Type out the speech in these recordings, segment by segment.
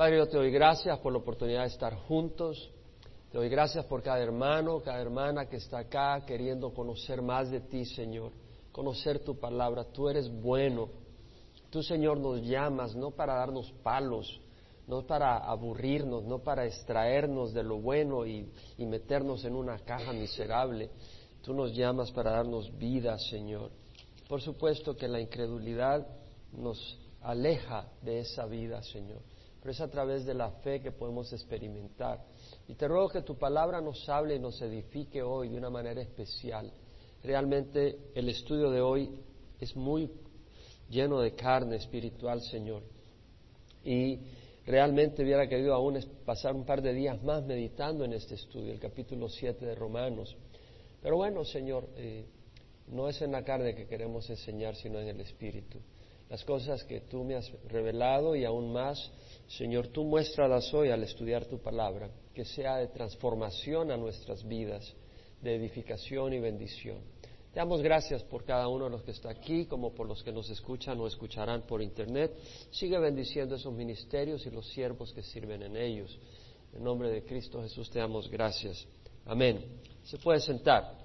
Padre, yo te doy gracias por la oportunidad de estar juntos. Te doy gracias por cada hermano, cada hermana que está acá queriendo conocer más de ti, Señor. Conocer tu palabra. Tú eres bueno. Tú, Señor, nos llamas no para darnos palos, no para aburrirnos, no para extraernos de lo bueno y, y meternos en una caja miserable. Tú nos llamas para darnos vida, Señor. Por supuesto que la incredulidad nos aleja de esa vida, Señor pero es a través de la fe que podemos experimentar. Y te ruego que tu palabra nos hable y nos edifique hoy de una manera especial. Realmente el estudio de hoy es muy lleno de carne espiritual, Señor. Y realmente hubiera querido aún pasar un par de días más meditando en este estudio, el capítulo 7 de Romanos. Pero bueno, Señor, eh, no es en la carne que queremos enseñar, sino en el Espíritu. Las cosas que tú me has revelado y aún más Señor, tú muéstralas hoy al estudiar tu palabra, que sea de transformación a nuestras vidas, de edificación y bendición. Te damos gracias por cada uno de los que está aquí, como por los que nos escuchan o escucharán por internet. Sigue bendiciendo esos ministerios y los siervos que sirven en ellos. En nombre de Cristo Jesús te damos gracias. Amén. Se puede sentar.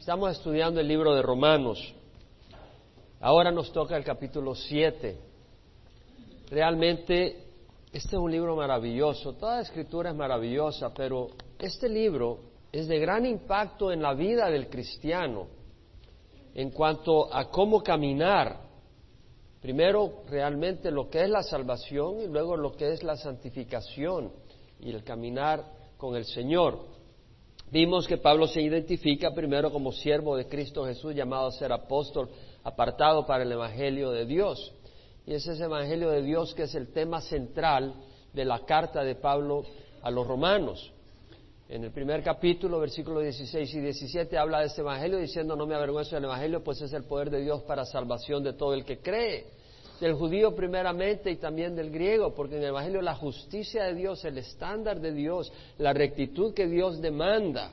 Estamos estudiando el libro de Romanos. Ahora nos toca el capítulo 7. Realmente este es un libro maravilloso, toda escritura es maravillosa, pero este libro es de gran impacto en la vida del cristiano en cuanto a cómo caminar. Primero, realmente lo que es la salvación y luego lo que es la santificación y el caminar con el Señor. Vimos que Pablo se identifica primero como siervo de Cristo Jesús, llamado a ser apóstol, apartado para el Evangelio de Dios. Y ese es el Evangelio de Dios que es el tema central de la carta de Pablo a los romanos. En el primer capítulo, versículos 16 y 17, habla de este Evangelio diciendo, no me avergüenzo del Evangelio, pues es el poder de Dios para salvación de todo el que cree, del judío primeramente y también del griego, porque en el Evangelio la justicia de Dios, el estándar de Dios, la rectitud que Dios demanda,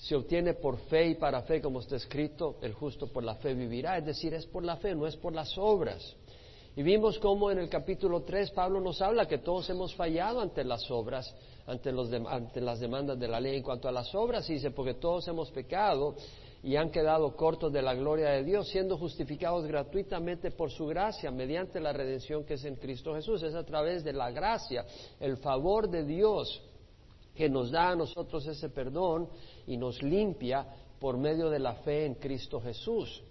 se obtiene por fe y para fe, como está escrito, el justo por la fe vivirá, es decir, es por la fe, no es por las obras. Y vimos cómo en el capítulo 3 Pablo nos habla que todos hemos fallado ante las obras, ante, las demandas de la ley. En cuanto a las obras, dice, porque todos hemos pecado y han quedado cortos de la gloria de Dios, siendo justificados gratuitamente por su gracia, mediante la redención que es en Cristo Jesús. Es a través de la gracia, el favor de Dios que nos da a nosotros ese perdón y nos limpia por medio de la fe en Cristo Jesús.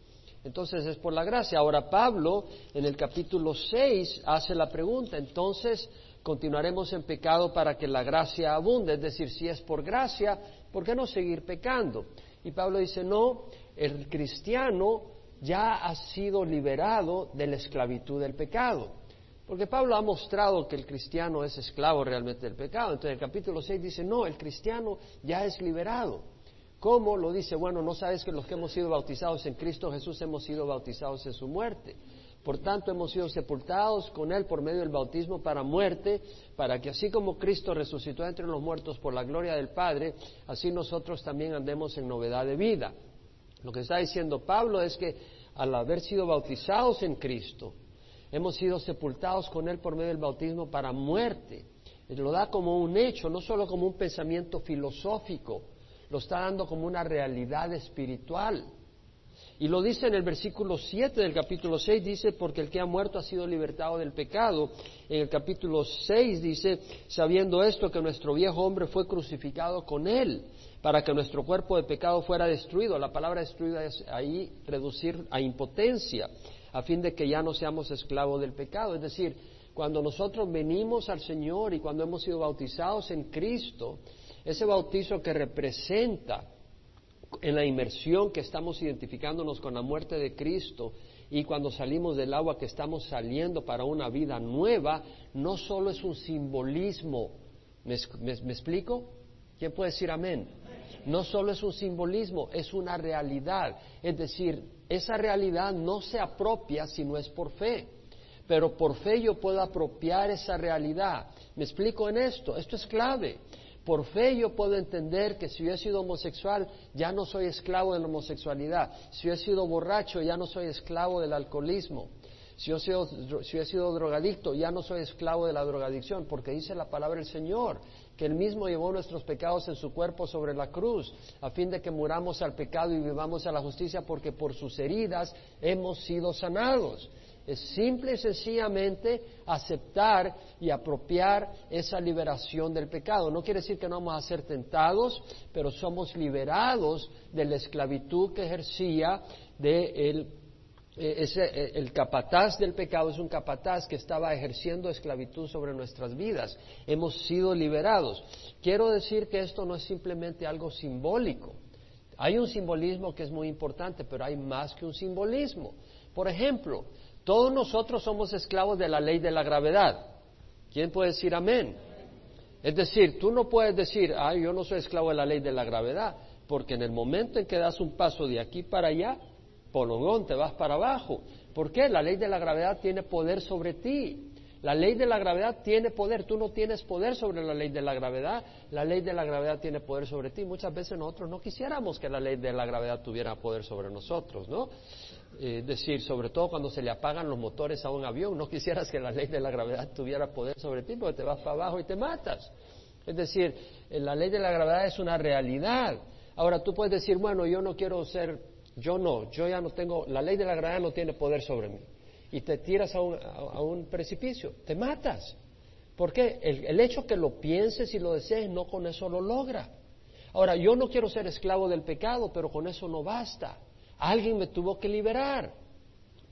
Entonces es por la gracia. Ahora Pablo en el capítulo 6 hace la pregunta, entonces continuaremos en pecado para que la gracia abunde, es decir, si es por gracia, ¿por qué no seguir pecando? Y Pablo dice, no, el cristiano ya ha sido liberado de la esclavitud del pecado. Porque Pablo ha mostrado que el cristiano es esclavo realmente del pecado. Entonces el capítulo 6 dice, no, el cristiano ya es liberado. ¿Cómo? Lo dice, bueno, no sabes que los que hemos sido bautizados en Cristo Jesús hemos sido bautizados en su muerte. Por tanto, hemos sido sepultados con Él por medio del bautismo para muerte, para que así como Cristo resucitó entre los muertos por la gloria del Padre, así nosotros también andemos en novedad de vida. Lo que está diciendo Pablo es que al haber sido bautizados en Cristo, hemos sido sepultados con Él por medio del bautismo para muerte. Lo da como un hecho, no solo como un pensamiento filosófico, lo está dando como una realidad espiritual. Y lo dice en el versículo 7 del capítulo 6, dice, porque el que ha muerto ha sido libertado del pecado. En el capítulo 6 dice, sabiendo esto, que nuestro viejo hombre fue crucificado con él, para que nuestro cuerpo de pecado fuera destruido. La palabra destruida es ahí reducir a impotencia, a fin de que ya no seamos esclavos del pecado. Es decir, cuando nosotros venimos al Señor y cuando hemos sido bautizados en Cristo, ese bautizo que representa en la inmersión que estamos identificándonos con la muerte de Cristo y cuando salimos del agua que estamos saliendo para una vida nueva, no solo es un simbolismo, ¿me, explico? ¿Quién puede decir amén? No solo es un simbolismo, es una realidad. Es decir, esa realidad no se apropia si no es por fe. Pero por fe yo puedo apropiar esa realidad. ¿Me explico en esto? Esto es clave. Por fe yo puedo entender que si yo he sido homosexual, ya no soy esclavo de la homosexualidad. Si yo he sido borracho, ya no soy esclavo del alcoholismo. Si yo, si he sido drogadicto, ya no soy esclavo de la drogadicción, porque dice la palabra del Señor, que Él mismo llevó nuestros pecados en su cuerpo sobre la cruz, a fin de que muramos al pecado y vivamos a la justicia, porque por sus heridas hemos sido sanados. Es simple y sencillamente aceptar y apropiar esa liberación del pecado. No quiere decir que no vamos a ser tentados, pero somos liberados de la esclavitud que ejercía de eh, eh, el capataz del pecado es un capataz que estaba ejerciendo esclavitud sobre nuestras vidas. Hemos sido liberados. Quiero decir que esto no es simplemente algo simbólico. Hay un simbolismo que es muy importante, pero hay más que un simbolismo. Por ejemplo, todos nosotros somos esclavos de la ley de la gravedad. ¿Quién puede decir amén? Es decir, tú no puedes decir, ay, yo no soy esclavo de la ley de la gravedad, porque en el momento en que das un paso de aquí para allá, polongón, te vas para abajo. ¿Por qué? La ley de la gravedad tiene poder sobre ti. La ley de la gravedad tiene poder, tú no tienes poder sobre la ley de la gravedad, la ley de la gravedad tiene poder sobre ti. Muchas veces nosotros no quisiéramos que la ley de la gravedad tuviera poder sobre nosotros, ¿no? Es decir, sobre todo cuando se le apagan los motores a un avión, no quisieras que la ley de la gravedad tuviera poder sobre ti porque te vas para abajo y te matas. Es decir, eh, la ley de la gravedad es una realidad. Ahora tú puedes decir, bueno, yo no quiero ser, yo no, yo ya no tengo, la ley de la gravedad no tiene poder sobre mí y te tiras a un, precipicio, te matas. ¿Por qué? El, el hecho que lo pienses y lo desees no con eso lo logra. Ahora, yo no quiero ser esclavo del pecado, pero con eso no basta. Alguien me tuvo que liberar.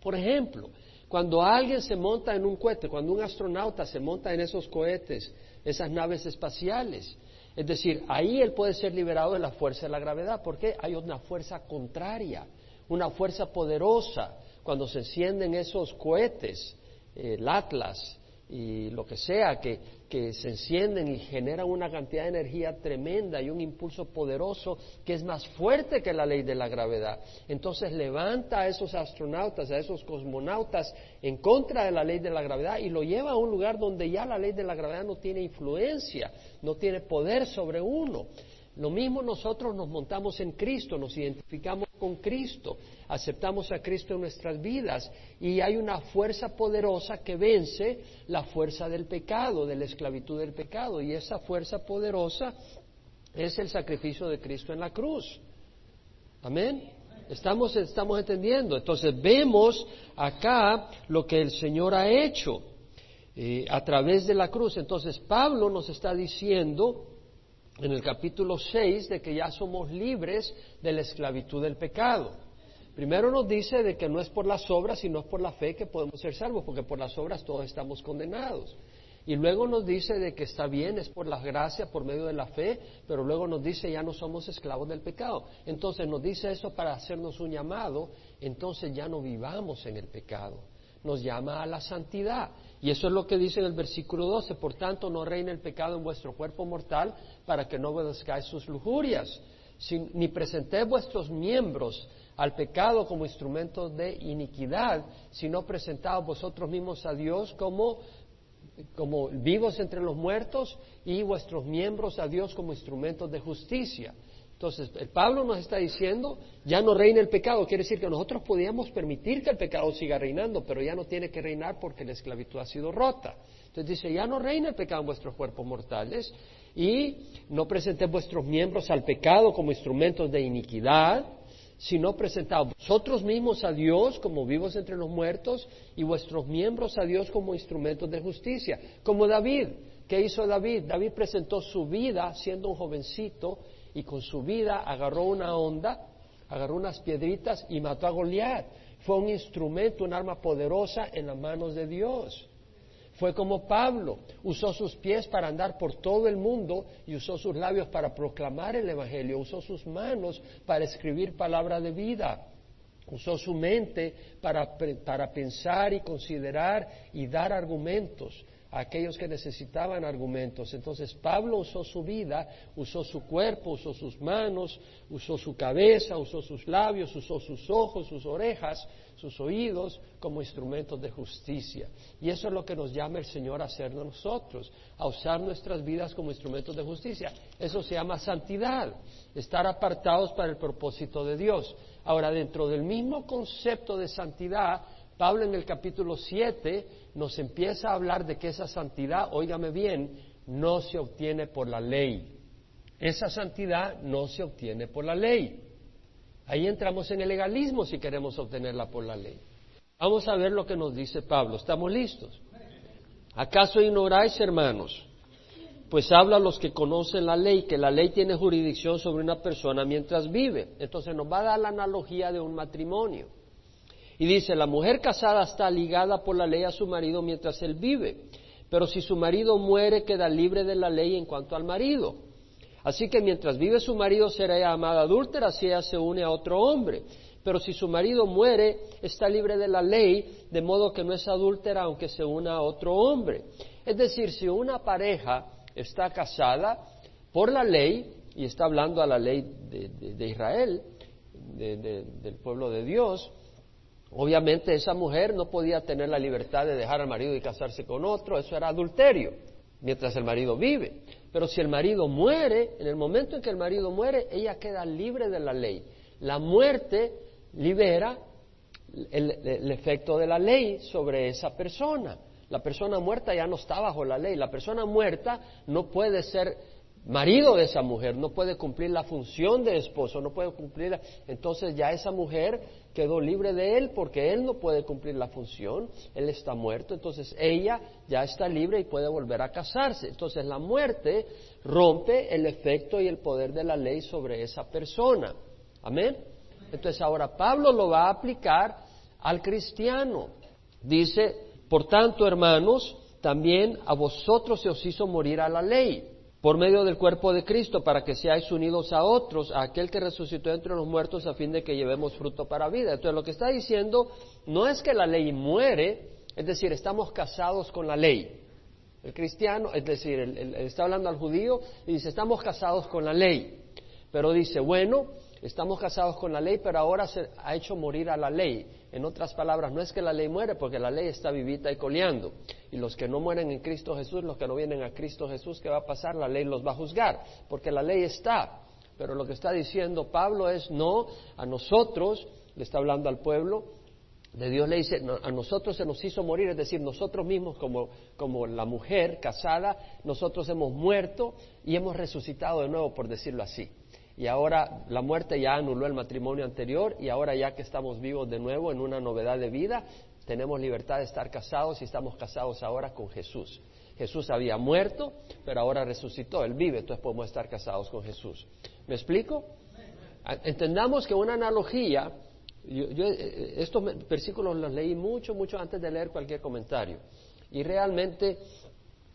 Por ejemplo, cuando alguien se monta en un cohete, cuando un astronauta se monta en esos cohetes, esas naves espaciales, es decir, ahí él puede ser liberado de la fuerza de la gravedad, porque hay una fuerza contraria, una fuerza poderosa. Cuando se encienden esos cohetes, el Atlas y lo que sea, que, que se encienden y generan una cantidad de energía tremenda y un impulso poderoso que es más fuerte que la ley de la gravedad. Entonces levanta a esos astronautas, a esos cosmonautas en contra de la ley de la gravedad y lo lleva a un lugar donde ya la ley de la gravedad no tiene influencia, no tiene poder sobre uno. Lo mismo nosotros nos montamos en Cristo, nos identificamos con Cristo, aceptamos a Cristo en nuestras vidas y hay una fuerza poderosa que vence la fuerza del pecado, de la esclavitud del pecado y esa fuerza poderosa es el sacrificio de Cristo en la cruz. Amén. Estamos, estamos entendiendo. Entonces vemos acá lo que el Señor ha hecho eh, a través de la cruz. Entonces Pablo nos está diciendo en el capítulo 6 de que ya somos libres de la esclavitud del pecado. Primero nos dice de que no es por las obras, sino es por la fe que podemos ser salvos, porque por las obras todos estamos condenados. Y luego nos dice de que está bien, es por la gracia, por medio de la fe, pero luego nos dice ya no somos esclavos del pecado. Entonces nos dice eso para hacernos un llamado, entonces ya no vivamos en el pecado. Nos llama a la santidad. Y eso es lo que dice en el versículo 12. Por tanto, no reine el pecado en vuestro cuerpo mortal para que no obedezcáis sus lujurias, ni presentéis vuestros miembros al pecado como instrumentos de iniquidad, sino presentaos vosotros mismos a Dios como, como vivos entre los muertos y vuestros miembros a Dios como instrumentos de justicia. Entonces, el Pablo nos está diciendo, ya no reina el pecado, quiere decir que nosotros podíamos permitir que el pecado siga reinando, pero ya no tiene que reinar porque la esclavitud ha sido rota. Entonces dice, ya no reina el pecado en vuestros cuerpos mortales y no presentéis vuestros miembros al pecado como instrumentos de iniquidad, sino presentaos vosotros mismos a Dios como vivos entre los muertos y vuestros miembros a Dios como instrumentos de justicia, como David. ¿Qué hizo David? David presentó su vida siendo un jovencito y con su vida agarró una onda, agarró unas piedritas y mató a Goliat. Fue un instrumento, un arma poderosa en las manos de Dios. Fue como Pablo, usó sus pies para andar por todo el mundo y usó sus labios para proclamar el Evangelio, usó sus manos para escribir palabra de vida, usó su mente para, para pensar y considerar y dar argumentos aquellos que necesitaban argumentos. Entonces Pablo usó su vida, usó su cuerpo, usó sus manos, usó su cabeza, usó sus labios, usó sus ojos, sus orejas, sus oídos como instrumentos de justicia. Y eso es lo que nos llama el Señor a hacer de nosotros, a usar nuestras vidas como instrumentos de justicia. Eso se llama santidad, estar apartados para el propósito de Dios. Ahora, dentro del mismo concepto de santidad, Pablo en el capítulo 7 nos empieza a hablar de que esa santidad, óigame bien, no se obtiene por la ley. Esa santidad no se obtiene por la ley. Ahí entramos en el legalismo si queremos obtenerla por la ley. Vamos a ver lo que nos dice Pablo. ¿Estamos listos? ¿Acaso ignoráis, hermanos? Pues habla a los que conocen la ley, que la ley tiene jurisdicción sobre una persona mientras vive. Entonces nos va a dar la analogía de un matrimonio. Y dice, la mujer casada está ligada por la ley a su marido mientras él vive, pero si su marido muere queda libre de la ley en cuanto al marido. Así que mientras vive su marido será llamada adúltera si ella se une a otro hombre. Pero si su marido muere, está libre de la ley, de modo que no es adúltera aunque se una a otro hombre. Es decir, si una pareja está casada por la ley, y está hablando a la ley de, Israel, del pueblo de Dios, Obviamente esa mujer no podía tener la libertad de dejar al marido y casarse con otro, eso era adulterio, mientras el marido vive. Pero si el marido muere, en el momento en que el marido muere, ella queda libre de la ley. La muerte libera el, efecto de la ley sobre esa persona. La persona muerta ya no está bajo la ley. La persona muerta no puede ser marido de esa mujer, no puede cumplir la función de esposo, no puede cumplir. Entonces ya esa mujer quedó libre de él porque él no puede cumplir la función, él está muerto, entonces ella ya está libre y puede volver a casarse. Entonces la muerte rompe el efecto y el poder de la ley sobre esa persona. Amén. Entonces ahora Pablo lo va a aplicar al cristiano. Dice, por tanto, hermanos, también a vosotros se os hizo morir a la ley por medio del cuerpo de Cristo, para que seáis unidos a otros, a aquel que resucitó entre los muertos, a fin de que llevemos fruto para vida. Entonces, lo que está diciendo no es que la ley muere, es decir, estamos casados con la ley. El cristiano, es decir, está hablando al judío y dice, estamos casados con la ley. Pero dice, bueno, estamos casados con la ley, pero ahora se ha hecho morir a la ley. En otras palabras, no es que la ley muere, porque la ley está vivita y coleando. Y los que no mueren en Cristo Jesús, los que no vienen a Cristo Jesús, ¿qué va a pasar? La ley los va a juzgar, porque la ley está. Pero lo que está diciendo Pablo es no, a nosotros, le está hablando al pueblo, de Dios le dice, a nosotros se nos hizo morir, es decir, nosotros mismos como, como la mujer casada, nosotros hemos muerto y hemos resucitado de nuevo, por decirlo así y ahora la muerte ya anuló el matrimonio anterior y ahora ya que estamos vivos de nuevo en una novedad de vida, tenemos libertad de estar casados y estamos casados ahora con Jesús. Jesús había muerto, pero ahora resucitó, Él vive, entonces podemos estar casados con Jesús. ¿Me explico? Entendamos que una analogía, yo, eh, estos versículos los leí mucho, mucho antes de leer cualquier comentario. Y realmente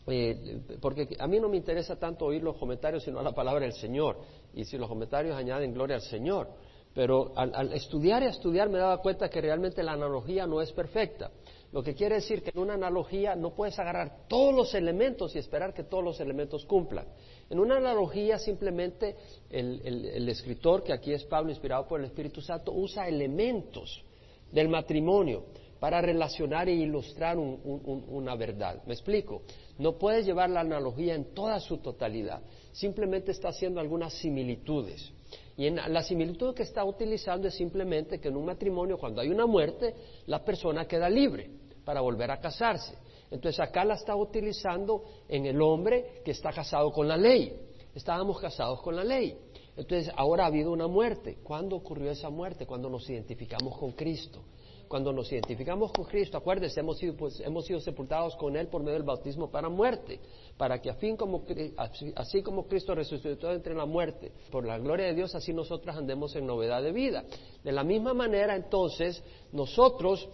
eh, porque a mí no me interesa tanto oír los comentarios, sino la palabra del Señor. Y si los comentarios añaden gloria al Señor. Pero al, estudiar y estudiar me daba cuenta que realmente la analogía no es perfecta. Lo que quiere decir que en una analogía no puedes agarrar todos los elementos y esperar que todos los elementos cumplan. En una analogía simplemente el, escritor, que aquí es Pablo, inspirado por el Espíritu Santo, usa elementos del matrimonio para relacionar e ilustrar una verdad. ¿Me explico? No puedes llevar la analogía en toda su totalidad, simplemente está haciendo algunas similitudes. Y en la similitud que está utilizando es simplemente que en un matrimonio, cuando hay una muerte, la persona queda libre para volver a casarse. Entonces acá la está utilizando en el hombre que está casado con la ley. Estábamos casados con la ley. Entonces ahora ha habido una muerte. ¿Cuándo ocurrió esa muerte? Cuando nos identificamos con Cristo cuando nos identificamos con Cristo, acuérdense, hemos sido, pues, hemos sido sepultados con Él por medio del bautismo para muerte, para que a fin como, así, como Cristo resucitó entre la muerte, por la gloria de Dios, así nosotros andemos en novedad de vida. De la misma manera, entonces, nosotros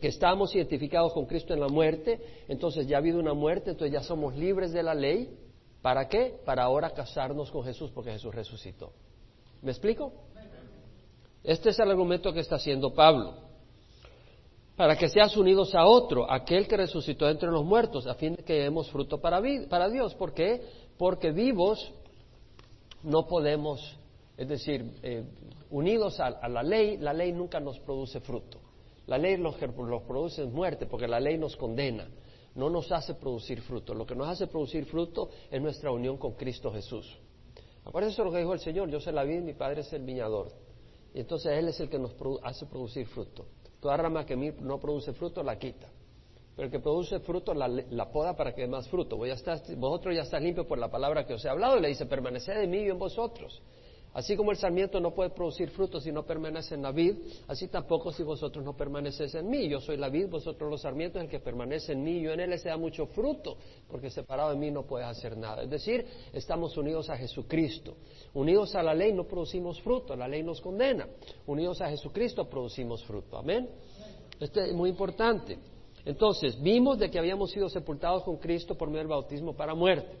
que estamos identificados con Cristo en la muerte, entonces ya ha habido una muerte, entonces ya somos libres de la ley. ¿Para qué? Para ahora casarnos con Jesús porque Jesús resucitó. ¿Me explico? Este es el argumento que está haciendo Pablo para que seas unidos a otro, aquel que resucitó entre los muertos, a fin de que demos fruto para, Dios. ¿Por qué? Porque vivos no podemos, es decir, eh, unidos a, la ley, la ley nunca nos produce fruto. La ley lo que nos produce es muerte, porque la ley nos condena, no nos hace producir fruto. Lo que nos hace producir fruto es nuestra unión con Cristo Jesús. Acuérdense de lo que dijo el Señor, yo soy la vid, mi Padre es el viñador. Y entonces Él es el que nos hace producir fruto. Toda rama que no produce fruto la quita. Pero el que produce fruto la, la poda para que dé más fruto. vosotros ya estáis limpios por la palabra que os he hablado. Y le dice, permaneced en mí y en vosotros. Así como el sarmiento no puede producir frutos si no permanece en la vid, así tampoco si vosotros no permanecéis en mí. Yo soy la vid, vosotros los sarmientos, el que permanece en mí, yo en él se da mucho fruto, porque separado de mí no puedes hacer nada. Es decir, estamos unidos a Jesucristo. Unidos a la ley no producimos fruto, la ley nos condena. Unidos a Jesucristo producimos fruto. Amén. Esto es muy importante. Entonces, vimos de que habíamos sido sepultados con Cristo por medio del bautismo para muerte.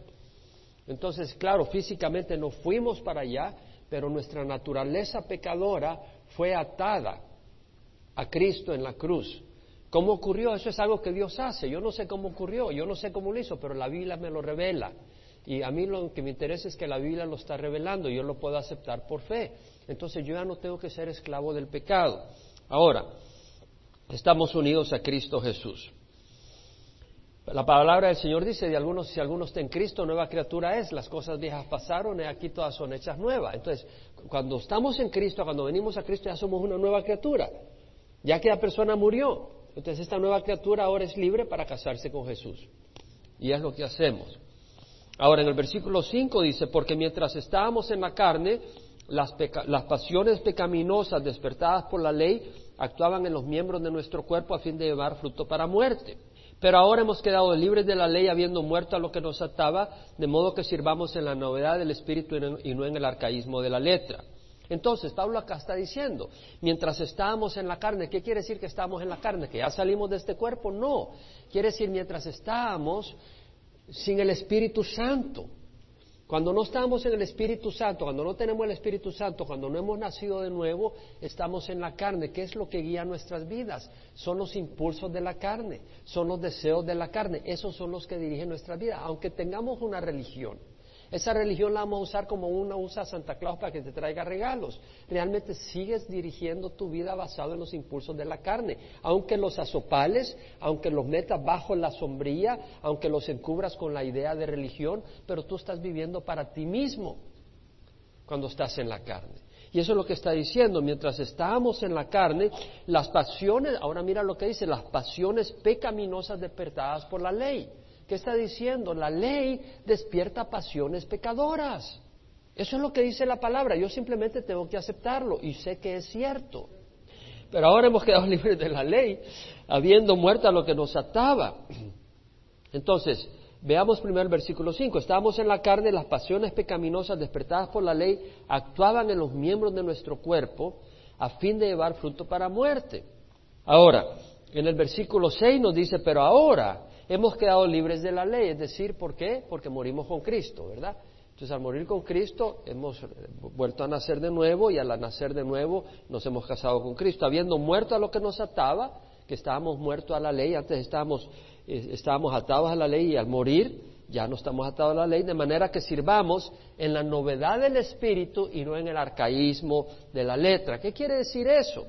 Entonces, claro, físicamente no fuimos para allá, pero nuestra naturaleza pecadora fue atada a Cristo en la cruz. ¿Cómo ocurrió? Eso es algo que Dios hace. Yo no sé cómo ocurrió, yo no sé cómo lo hizo, pero la Biblia me lo revela. Y a mí lo que me interesa es que la Biblia lo está revelando yo lo puedo aceptar por fe. Entonces yo ya no tengo que ser esclavo del pecado. Ahora, estamos unidos a Cristo Jesús. La palabra del Señor dice de algunos, si alguno está en Cristo, nueva criatura es, las cosas viejas pasaron y aquí todas son hechas nuevas. Entonces, cuando estamos en Cristo, cuando venimos a Cristo, ya somos una nueva criatura. Ya que la persona murió, entonces esta nueva criatura ahora es libre para casarse con Jesús. Y es lo que hacemos. Ahora, en el versículo 5 dice, porque mientras estábamos en la carne, las, las pasiones pecaminosas despertadas por la ley actuaban en los miembros de nuestro cuerpo a fin de llevar fruto para muerte. Pero ahora hemos quedado libres de la ley habiendo muerto a lo que nos ataba, de modo que sirvamos en la novedad del Espíritu y no en el arcaísmo de la letra. Entonces, Pablo acá está diciendo, mientras estábamos en la carne, ¿qué quiere decir que estamos en la carne? ¿Que ya salimos de este cuerpo? No. Quiere decir mientras estábamos sin el Espíritu Santo. Cuando no estamos en el Espíritu Santo, cuando no tenemos el Espíritu Santo, cuando no hemos nacido de nuevo, estamos en la carne. ¿Qué es lo que guía nuestras vidas? Son los impulsos de la carne, son los deseos de la carne. Esos son los que dirigen nuestra vida. Aunque tengamos una religión, esa religión la vamos a usar como una usa Santa Claus para que te traiga regalos. Realmente sigues dirigiendo tu vida basado en los impulsos de la carne. Aunque los asopales, aunque los metas bajo la sombría, aunque los encubras con la idea de religión, pero tú estás viviendo para ti mismo cuando estás en la carne. Y eso es lo que está diciendo. Mientras estábamos en la carne, las pasiones, ahora mira lo que dice, las pasiones pecaminosas despertadas por la ley. ¿Qué está diciendo? La ley despierta pasiones pecadoras. Eso es lo que dice la palabra. Yo simplemente tengo que aceptarlo y sé que es cierto. Pero ahora hemos quedado libres de la ley, habiendo muerto a lo que nos ataba. Entonces, veamos primero el versículo 5. Estábamos en la carne, las pasiones pecaminosas despertadas por la ley actuaban en los miembros de nuestro cuerpo a fin de llevar fruto para muerte. Ahora, en el versículo 6 nos dice, pero ahora hemos quedado libres de la ley, es decir, ¿por qué? Porque morimos con Cristo, ¿verdad? Entonces, al morir con Cristo, hemos vuelto a nacer de nuevo y al nacer de nuevo nos hemos casado con Cristo, habiendo muerto a lo que nos ataba, que estábamos muertos a la ley, antes estábamos, eh, estábamos atados a la ley y al morir ya no estamos atados a la ley, de manera que sirvamos en la novedad del espíritu y no en el arcaísmo de la letra. ¿Qué quiere decir eso?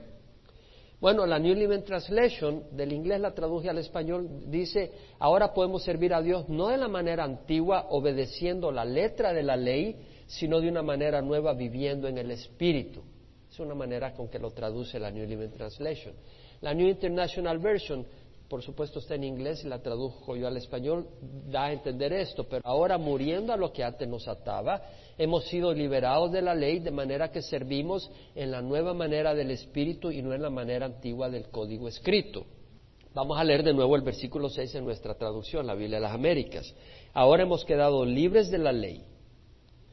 Bueno, la New Living Translation del inglés la traduje al español, dice, ahora podemos servir a Dios no de la manera antigua, obedeciendo la letra de la ley, sino de una manera nueva, viviendo en el Espíritu. Es una manera con que lo traduce la New Living Translation. La New International Version por supuesto está en inglés y la tradujo yo al español, da a entender esto, pero ahora muriendo a lo que antes nos ataba, hemos sido liberados de la ley de manera que servimos en la nueva manera del Espíritu y no en la manera antigua del código escrito. Vamos a leer de nuevo el versículo 6 en nuestra traducción, la Biblia de las Américas. Ahora hemos quedado libres de la ley,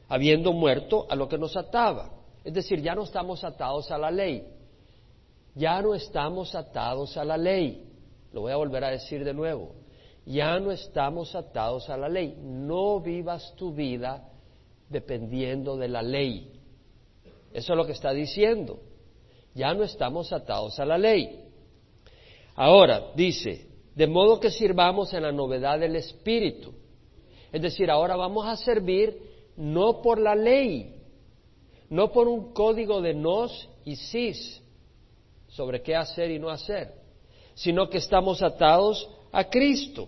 habiendo muerto a lo que nos ataba. Es decir, ya no estamos atados a la ley. Ya no estamos atados a la ley. Lo voy a volver a decir de nuevo. Ya no estamos atados a la ley. No vivas tu vida dependiendo de la ley. Eso es lo que está diciendo. Ya no estamos atados a la ley. Ahora, dice, de modo que sirvamos en la novedad del Espíritu. Es decir, ahora vamos a servir no por la ley, no por un código de nos y sis sobre qué hacer y no hacer sino que estamos atados a Cristo.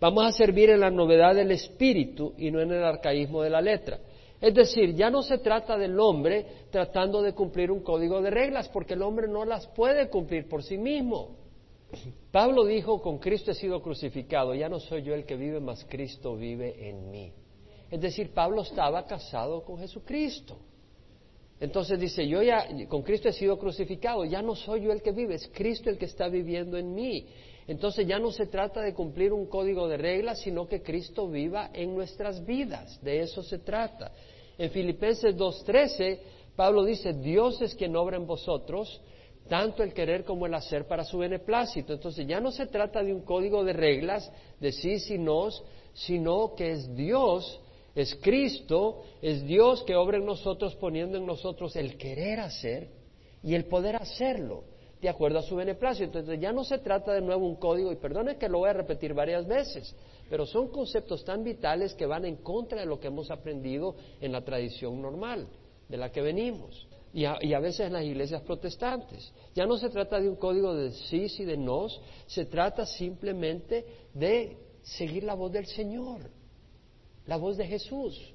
Vamos a servir en la novedad del espíritu y no en el arcaísmo de la letra. Es decir, ya no se trata del hombre tratando de cumplir un código de reglas, porque el hombre no las puede cumplir por sí mismo. Pablo dijo, con Cristo he sido crucificado, ya no soy yo el que vive, mas Cristo vive en mí. Es decir, Pablo estaba casado con Jesucristo. Entonces dice, yo ya con Cristo he sido crucificado, ya no soy yo el que vive, es Cristo el que está viviendo en mí. Entonces ya no se trata de cumplir un código de reglas, sino que Cristo viva en nuestras vidas. De eso se trata. En Filipenses 2.13, Pablo dice, Dios es quien obra en vosotros, tanto el querer como el hacer para su beneplácito. Entonces ya no se trata de un código de reglas, de sí y no, sino que es Dios, es Cristo, es Dios que obra en nosotros poniendo en nosotros el querer hacer y el poder hacerlo de acuerdo a su beneplácito. Entonces ya no se trata de nuevo un código, y perdone que lo voy a repetir varias veces, pero son conceptos tan vitales que van en contra de lo que hemos aprendido en la tradición normal de la que venimos. Y a, veces en las iglesias protestantes. Ya no se trata de un código de sí y de nos, se trata simplemente de seguir la voz del Señor, la voz de Jesús.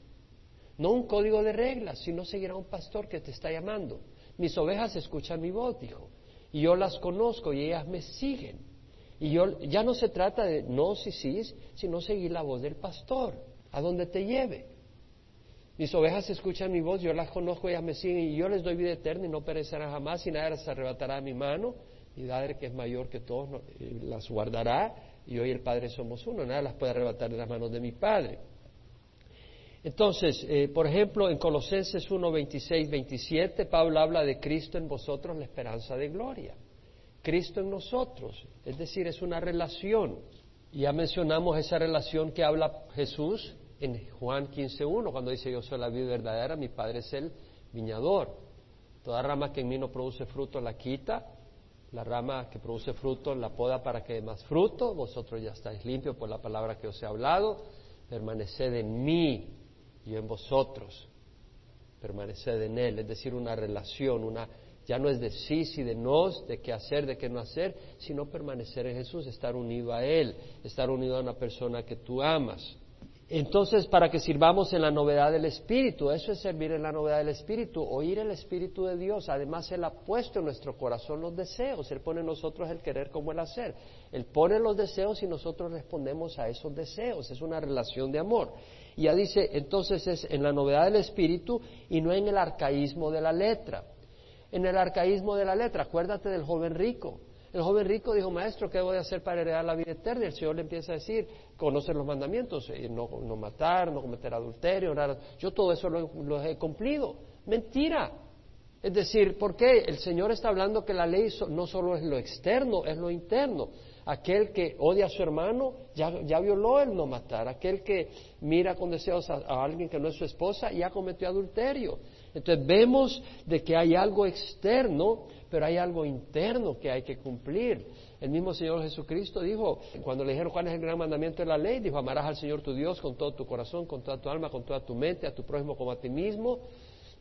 No un código de reglas, sino seguir a un pastor que te está llamando. Mis ovejas escuchan mi voz, dijo y yo las conozco y ellas me siguen. Y yo, ya no se trata de no si sí, sino seguir la voz del pastor, a donde te lleve. Mis ovejas escuchan mi voz, yo las conozco, ellas me siguen y yo les doy vida eterna y no perecerán jamás y nada las arrebatará a mi mano. Mi Padre que es mayor que todos eh, las guardará y hoy el Padre somos uno, nada las puede arrebatar de las manos de mi Padre. Entonces, eh, por ejemplo, en Colosenses 1, 26, 27, Pablo habla de Cristo en vosotros, la esperanza de gloria. Cristo en nosotros, es decir, es una relación. Ya mencionamos esa relación que habla Jesús en Juan 15, 1, cuando dice yo soy la vida verdadera, mi Padre es el viñador. Toda rama que en mí no produce fruto la quita, la rama que produce fruto la poda para que dé más fruto, vosotros ya estáis limpios por la palabra que os he hablado, permaneced en mí y en vosotros. Permaneced en Él, es decir, una relación, una, ya no es de sí, sí, de nos, de qué hacer, de qué no hacer, sino permanecer en Jesús, estar unido a Él, estar unido a una persona que tú amas. Entonces, para que sirvamos en la novedad del Espíritu, eso es servir en la novedad del Espíritu, oír el Espíritu de Dios. Además, Él ha puesto en nuestro corazón los deseos, Él pone en nosotros el querer como el hacer. Él pone los deseos y nosotros respondemos a esos deseos. Es una relación de amor. Y ya dice, entonces es en la novedad del espíritu y no en el arcaísmo de la letra. En el arcaísmo de la letra, acuérdate del joven rico. El joven rico dijo, maestro, ¿qué voy a hacer para heredar la vida eterna? Y el Señor le empieza a decir, conocer los mandamientos, eh, no, matar, no cometer adulterio, nada. yo todo eso lo, he cumplido. Mentira. Es decir, ¿por qué? El Señor está hablando que la ley no solo es lo externo, es lo interno. Aquel que odia a su hermano ya, violó el no matar. Aquel que mira con deseos a, alguien que no es su esposa ya cometió adulterio. Entonces vemos de que hay algo externo, pero hay algo interno que hay que cumplir. El mismo Señor Jesucristo dijo, cuando le dijeron cuál es el gran mandamiento de la ley, dijo, amarás al Señor tu Dios con todo tu corazón, con toda tu alma, con toda tu mente, a tu prójimo como a ti mismo.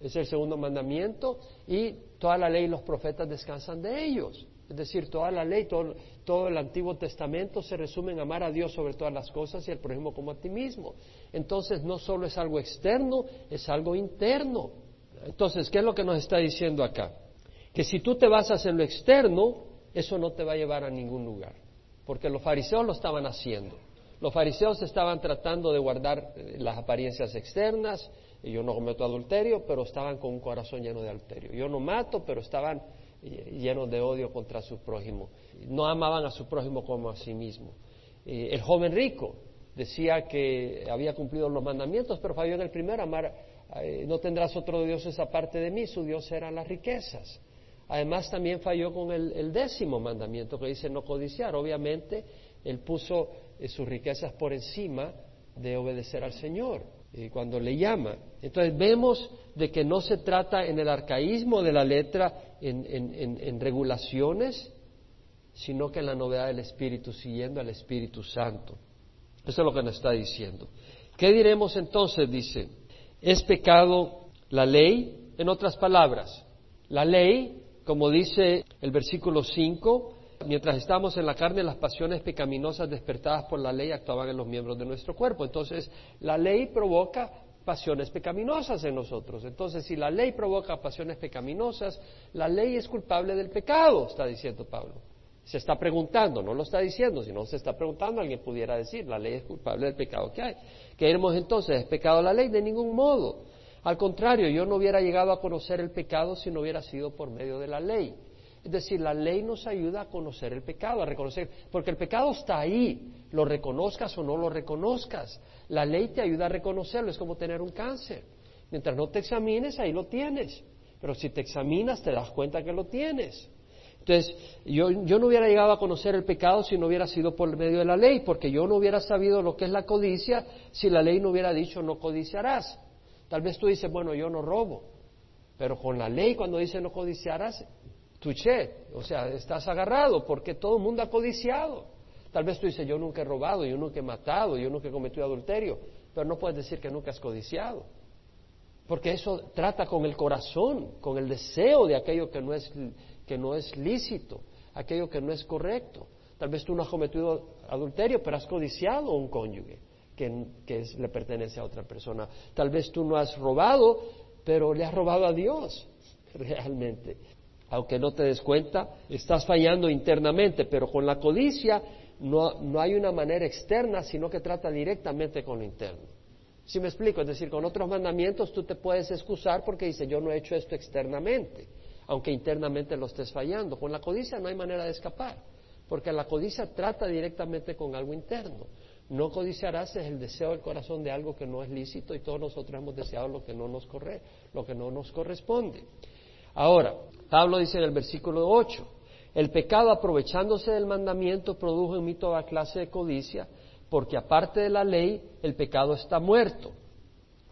Es el segundo mandamiento y toda la ley y los profetas descansan de ellos. Es decir, toda la ley, todo, el Antiguo Testamento se resume en amar a Dios sobre todas las cosas y al prójimo como a ti mismo. Entonces, no solo es algo externo, es algo interno. Entonces, ¿qué es lo que nos está diciendo acá? Que si tú te basas en lo externo, eso no te va a llevar a ningún lugar. Porque los fariseos lo estaban haciendo. Los fariseos estaban tratando de guardar eh, las apariencias externas. Yo no cometo adulterio, pero estaban con un corazón lleno de adulterio. Yo no mato, pero estaban llenos de odio contra su prójimo. No amaban a su prójimo como a sí mismo. El joven rico decía que había cumplido los mandamientos, pero falló en el primero, amar, eh, no tendrás otro Dios esa parte de mí, su Dios eran las riquezas. Además también falló con el, décimo mandamiento que dice no codiciar. Obviamente, él puso eh, sus riquezas por encima de obedecer al Señor cuando le llama. Entonces vemos de que no se trata en el arcaísmo de la letra en, regulaciones, sino que en la novedad del Espíritu, siguiendo al Espíritu Santo. Eso es lo que nos está diciendo. ¿Qué diremos entonces? Dice, ¿es pecado la ley? En otras palabras, la ley, como dice el versículo 5, mientras estamos en la carne, las pasiones pecaminosas despertadas por la ley actuaban en los miembros de nuestro cuerpo. Entonces, la ley provoca pasiones pecaminosas en nosotros. Entonces, si la ley provoca pasiones pecaminosas, la ley es culpable del pecado, está diciendo Pablo. Se está preguntando, no lo está diciendo, si no se está preguntando, alguien pudiera decir, la ley es culpable del pecado que hay. ¿Qué entonces? ¿Es pecado la ley? De ningún modo. Al contrario, yo no hubiera llegado a conocer el pecado si no hubiera sido por medio de la ley. Es decir, la ley nos ayuda a conocer el pecado, a reconocer, porque el pecado está ahí, lo reconozcas o no lo reconozcas. La ley te ayuda a reconocerlo, es como tener un cáncer. Mientras no te examines, ahí lo tienes. Pero si te examinas, te das cuenta que lo tienes. Entonces, yo, yo, no hubiera llegado a conocer el pecado si no hubiera sido por medio de la ley, porque yo no hubiera sabido lo que es la codicia si la ley no hubiera dicho no codiciarás. Tal vez tú dices, bueno, yo no robo, pero con la ley cuando dice no codiciarás, tuché, o sea, estás agarrado porque todo el mundo ha codiciado. Tal vez tú dices, yo nunca he robado, yo nunca he matado, yo nunca he cometido adulterio, pero no puedes decir que nunca has codiciado. Porque eso trata con el corazón, con el deseo de aquello que no es, que no es lícito, aquello que no es correcto. Tal vez tú no has cometido adulterio, pero has codiciado a un cónyuge que, le pertenece a otra persona. Tal vez tú no has robado, pero le has robado a Dios realmente. Aunque no te des cuenta, estás fallando internamente, pero con la codicia no, no hay una manera externa, sino que trata directamente con lo interno. ¿Sí me explico? Es decir, con otros mandamientos tú te puedes excusar porque dice yo no he hecho esto externamente, aunque internamente lo estés fallando. Con la codicia no hay manera de escapar, porque la codicia trata directamente con algo interno. No codiciarás es el deseo del corazón de algo que no es lícito y todos nosotros hemos deseado lo que no nos corre, lo que no nos corresponde. Ahora, Pablo dice en el versículo 8, el pecado aprovechándose del mandamiento produjo en mí toda clase de codicia, porque aparte de la ley, el pecado está muerto.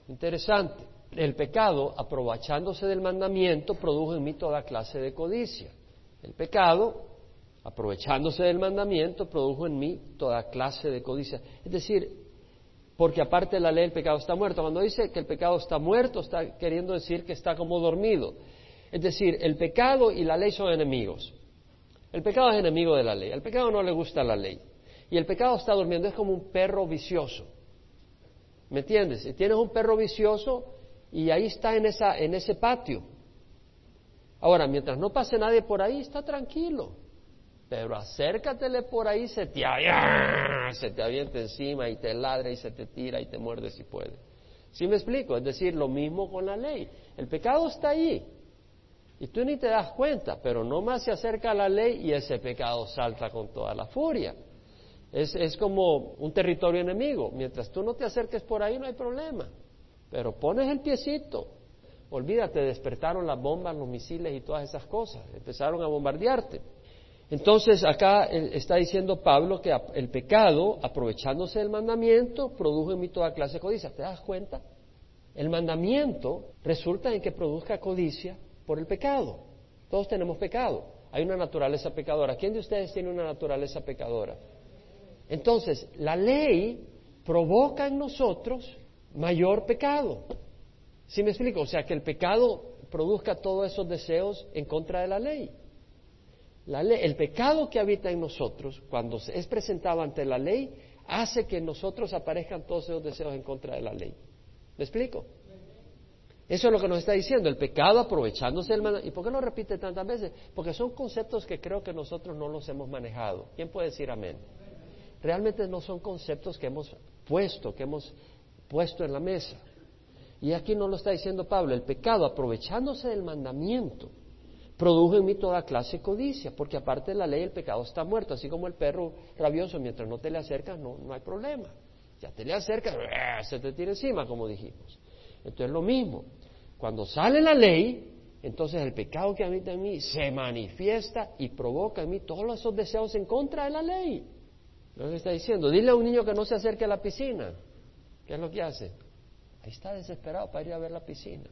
Interesante. El pecado, aprovechándose del mandamiento, produjo en mí toda clase de codicia. El pecado, aprovechándose del mandamiento, produjo en mí toda clase de codicia. Es decir, porque aparte de la ley el pecado está muerto. Cuando dice que el pecado está muerto, está queriendo decir que está como dormido. Es decir, el pecado y la ley son enemigos. El pecado es enemigo de la ley. El pecado no le gusta la ley. Y el pecado está durmiendo, es como un perro vicioso. ¿Me entiendes? Si tienes un perro vicioso y ahí está en, esa, en ese patio. Ahora, mientras no pase nadie por ahí, está tranquilo. Pero acércatele por ahí, se te, se te avienta encima y te ladra y se te tira y te muerde si puede. ¿Sí me explico? Es decir, lo mismo con la ley. El pecado está ahí. Y tú ni te das cuenta, pero no más se acerca la ley y ese pecado salta con toda la furia. Es, es como un territorio enemigo. Mientras tú no te acerques por ahí no hay problema. Pero pones el piecito. Olvídate, despertaron las bombas, los misiles y todas esas cosas. Empezaron a bombardearte. Entonces acá está diciendo Pablo que el pecado, aprovechándose del mandamiento, produjo en mí toda clase de codicia. ¿Te das cuenta? El mandamiento resulta en que produzca codicia por el pecado. Todos tenemos pecado. Hay una naturaleza pecadora. ¿Quién de ustedes tiene una naturaleza pecadora? Entonces, la ley provoca en nosotros mayor pecado. ¿Sí me explico? O sea, que el pecado produzca todos esos deseos en contra de la ley el pecado que habita en nosotros, cuando es presentado ante la ley, hace que en nosotros aparezcan todos esos deseos en contra de la ley. ¿Me explico? Eso es lo que nos está diciendo, el pecado aprovechándose del mandamiento. ¿Y por qué lo repite tantas veces? Porque son conceptos que creo que nosotros no los hemos manejado. ¿Quién puede decir amén? Realmente no son conceptos que hemos puesto, que hemos puesto en la mesa. Y aquí no lo está diciendo Pablo, el pecado aprovechándose del mandamiento produjo en mí toda clase de codicia, porque aparte de la ley el pecado está muerto, así como el perro rabioso, mientras no te le acercas no, no hay problema. Ya te le acercas, ¡ah! se te tira encima, como dijimos. Entonces lo mismo, cuando sale la ley, entonces el pecado que habita en mí se manifiesta y provoca en mí todos esos deseos en contra de la ley. Lo que está diciendo, dile a un niño que no se acerque a la piscina. ¿Qué es lo que hace? Ahí está desesperado para ir a ver la piscina.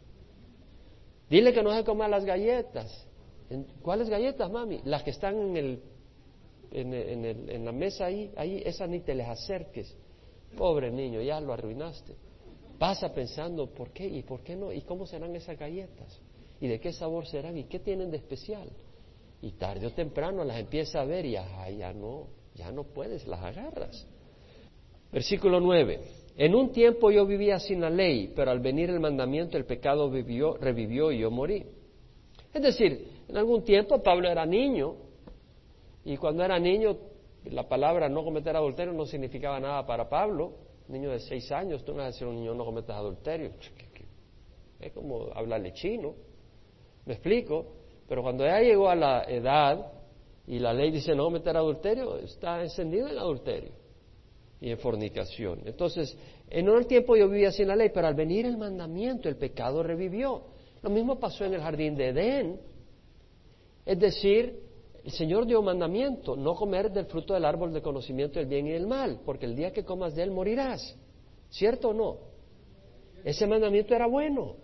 Dile que no se coma las galletas. ¿Cuáles galletas, mami? Las que están en, el, en, el, en la mesa ahí, ahí, esas ni te les acerques. Pobre niño, ya lo arruinaste. Pasa pensando, ¿por qué? ¿Y por qué no? ¿Y cómo serán esas galletas? ¿Y de qué sabor serán? ¿Y qué tienen de especial? Y tarde o temprano las empieza a ver y ya no, ya no puedes, las agarras. Versículo 9. en un tiempo yo vivía sin la ley, pero al venir el mandamiento el pecado vivió, revivió y yo morí. Es decir, en algún tiempo Pablo era niño y cuando era niño la palabra no cometer adulterio no significaba nada para Pablo. Niño de seis años, tú no vas a decir a un niño no cometas adulterio. Es como hablarle chino. ¿Me explico? Pero cuando ya llegó a la edad y la ley dice no cometer adulterio, está encendido en adulterio y en fornicación. Entonces, en un tiempo yo vivía sin la ley, pero al venir el mandamiento, el pecado revivió. Lo mismo pasó en el jardín de Edén. Es decir, el Señor dio mandamiento, no comer del fruto del árbol de conocimiento del bien y del mal, porque el día que comas de él morirás. ¿Cierto o no? Ese mandamiento era bueno.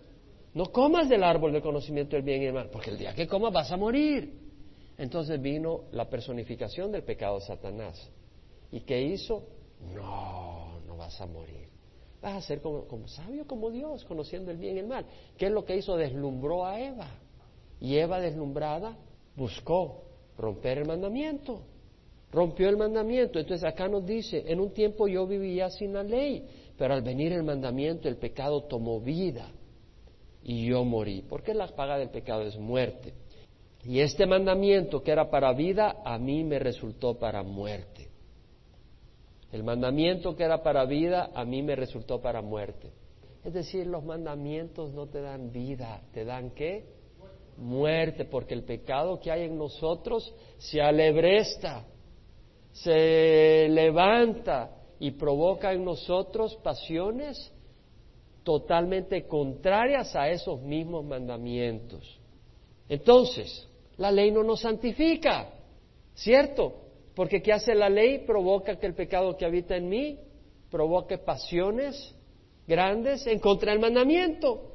No comas del árbol de conocimiento del bien y del mal, porque el día que comas vas a morir. Entonces vino la personificación del pecado de Satanás. ¿Y qué hizo? No, no vas a morir. Vas a ser como sabio como Dios, conociendo el bien y el mal. ¿Qué es lo que hizo? Deslumbró a Eva. Y Eva deslumbrada buscó romper el mandamiento. Rompió el mandamiento. Entonces acá nos dice, en un tiempo yo vivía sin la ley, pero al venir el mandamiento el pecado tomó vida y yo morí. Porque la paga del pecado es muerte. Y este mandamiento que era para vida, a mí me resultó para muerte. El mandamiento que era para vida, a mí me resultó para muerte. Es decir, los mandamientos no te dan vida, te dan qué? Muerte, porque el pecado que hay en nosotros se alebresta, se levanta y provoca en nosotros pasiones totalmente contrarias a esos mismos mandamientos. Entonces, la ley no nos santifica, ¿cierto? Porque ¿qué hace la ley? Provoca que el pecado que habita en mí provoque pasiones grandes en contra del mandamiento.